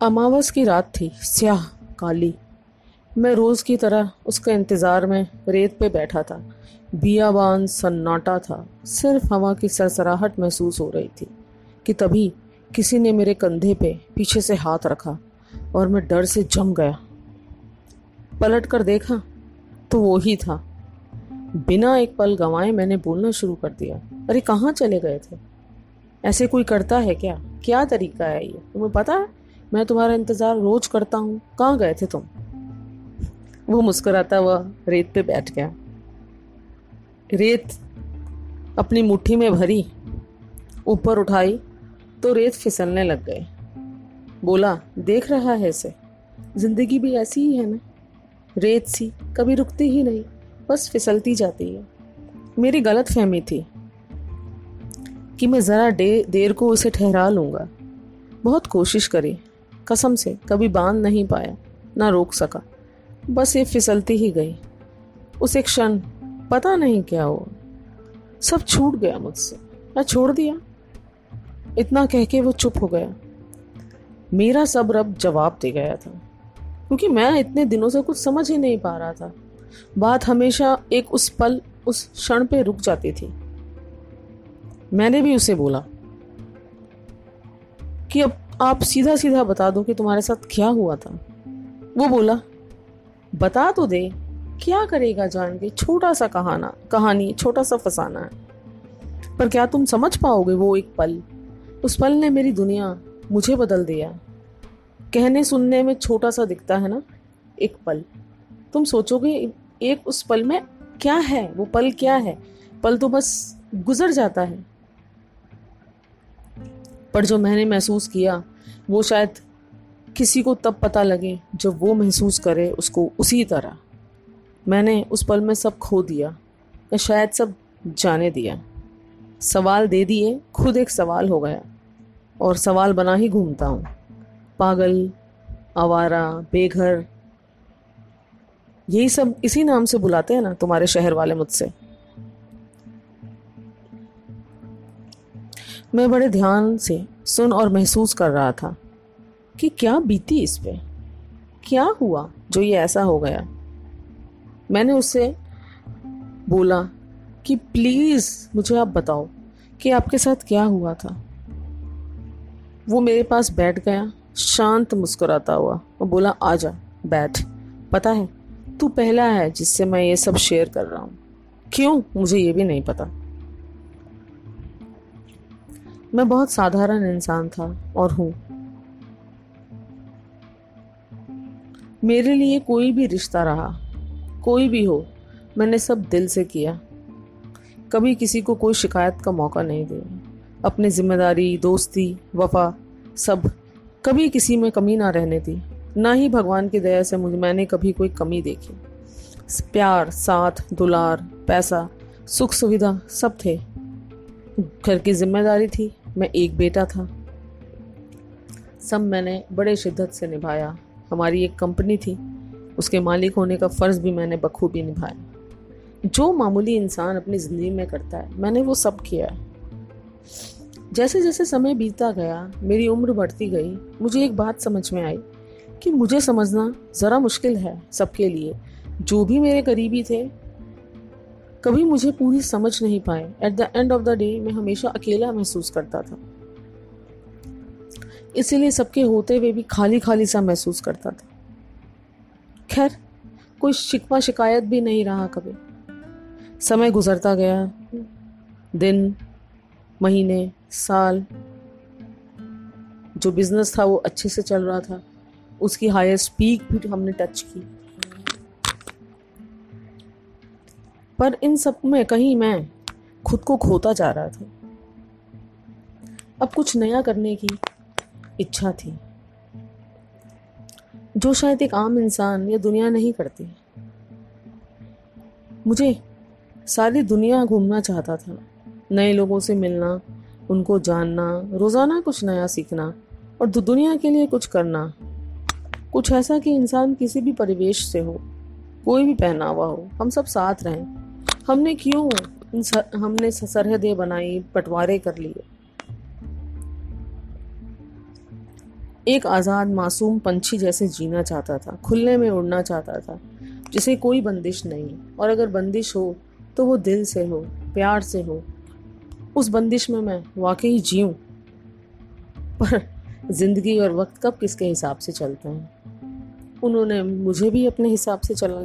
अमावस की रात थी। स्याह, काली। मैं रोज़ की तरह उसके इंतज़ार में रेत पे बैठा था। बियाबान सन्नाटा था। सिर्फ़ हवा की सरसराहट महसूस हो रही थी कि तभी किसी ने मेरे कंधे पे पीछे से हाथ रखा और मैं डर से जम गया। पलट कर देखा तो वो ही था। बिना एक पल गंवाए मैंने बोलना शुरू कर दिया। अरे, कहाँ चले गए थे? ऐसे कोई करता है क्या? क्या तरीका है ये? तुम्हें पता है? मैं तुम्हारा इंतज़ार रोज करता हूँ। कहाँ गए थे तुम? वो मुस्कुराता हुआ रेत पे बैठ गया। रेत अपनी मुट्ठी में भरी ऊपर उठाई तो रेत फिसलने लग गए बोला देख रहा है इसे। ज़िंदगी भी ऐसी ही है ना। रेत सी कभी रुकती ही नहीं बस फिसलती जाती है। मेरी गलत फहमी थी कि मैं ज़रा दे, देर को उसे ठहरा लूँगा। बहुत कोशिश करी। कसम से कभी बाँध नहीं पाया, ना रोक सका। बस ये फिसलती ही गई। उस एक क्षण पता नहीं क्या हुआ। सब छूट गया मुझसे। मैं छोड़ दिया। इतना कह के वो चुप हो गया। मेरा सब रब जवाब दे गया था, क्योंकि मैं इतने दिनों से कुछ समझ ही नहीं पा रहा था। बात हमेशा एक उस पल, उस क्षण पे रुक जाती थी। मैंने भी उसे बोला कि अब आप सीधा सीधा बता दो कि तुम्हारे साथ क्या हुआ था। वो बोला, बता तो दे, क्या करेगा जान के? छोटा सा कहाना, कहानी, छोटा सा फसाना है। पर क्या तुम समझ पाओगे वो एक पल? उस पल ने मेरी दुनिया मुझे बदल दिया। कहने सुनने में छोटा सा दिखता है ना, एक पल। तुम सोचोगे, एक उस पल में क्या है? वो पल क्या है? पल तो बस गुजर जाता है। पर जो मैंने महसूस किया, वो शायद किसी को तब पता लगे जब वो महसूस करे उसको उसी तरह। मैंने उस पल में सब खो दिया, या शायद सब जाने दिया। सवाल दे दिए, खुद एक सवाल हो गया, और सवाल बना ही घूमता हूँ। पागल, आवारा, बेघर, यही सब इसी नाम से बुलाते हैं ना तुम्हारे शहर वाले मुझसे। मैं बड़े ध्यान से सुन और महसूस कर रहा था कि क्या बीती इस पे? क्या हुआ जो ये ऐसा हो गया? मैंने उससे बोला कि प्लीज़ मुझे आप बताओ कि आपके साथ क्या हुआ था। वो मेरे पास बैठ गया, शांत मुस्कुराता हुआ और बोला, आ जा, बैठ। पता है, तू पहला है जिससे मैं ये सब शेयर कर रहा हूँ। क्यों? मुझे ये भी नहीं पता। मैं बहुत साधारण इंसान था और हूँ। मेरे लिए कोई भी रिश्ता रहा, कोई भी हो, मैंने सब दिल से किया। कभी किसी को कोई शिकायत का मौका नहीं दिया। अपनी ज़िम्मेदारी, दोस्ती, वफा, सब कभी किसी में कमी ना रहने दी। ना ही भगवान की दया से मुझे, मैंने कभी कोई कमी देखी। प्यार, साथ, दुलार, पैसा सुख सुविधा सब थे। घर की ज़िम्मेदारी थी, मैं एक बेटा था। सब मैंने बड़े शिद्दत से निभाया। हमारी एक कंपनी थी, उसके मालिक होने का फ़र्ज़ भी मैंने बखूबी निभाया। जो मामूली इंसान अपनी ज़िंदगी में करता है, मैंने वो सब किया जैसे जैसे समय बीतता गया, मेरी उम्र बढ़ती गई, मुझे एक बात समझ में आई कि मुझे समझना ज़रा मुश्किल है सबके लिए। जो भी मेरे करीबी थे कभी मुझे पूरी समझ नहीं पाए। At the end of the day मैं हमेशा अकेला महसूस करता था। इसीलिए सबके होते हुए भी खाली खाली सा महसूस करता था। खैर, कोई शिकवा शिकायत भी नहीं रहा कभी। समय गुजरता गया। दिन, महीने, साल। जो बिज़नेस था वो अच्छे से चल रहा था। उसकी हाईएस्ट पीक भी हमने टच की। पर इन सब में कहीं मैं खुद को खोता जा रहा था। अब कुछ नया करने की इच्छा थी। जो शायद एक आम इंसान या दुनिया नहीं करती। मुझे सारी दुनिया घूमना चाहता था। नए लोगों से मिलना, उनको जानना, रोज़ाना कुछ नया सीखना और दुनिया के लिए कुछ करना। कुछ ऐसा कि इंसान किसी भी परिवेश से हो, कोई भी पहनावा हो, हम सब साथ रहें। हमने क्यों हमने सरहदें बनाई बंटवारे कर लिए? एक आज़ाद मासूम पंछी जैसे जीना चाहता था खुले में उड़ना चाहता था, जिसे कोई बंदिश नहीं। और अगर बंदिश हो तो वो दिल से हो, प्यार से हो। उस बंदिश में मैं वाकई जीऊँ? पर ज़िंदगी और वक्त कब किसके हिसाब से चलते हैं? उन्होंने मुझे भी अपने हिसाब से चला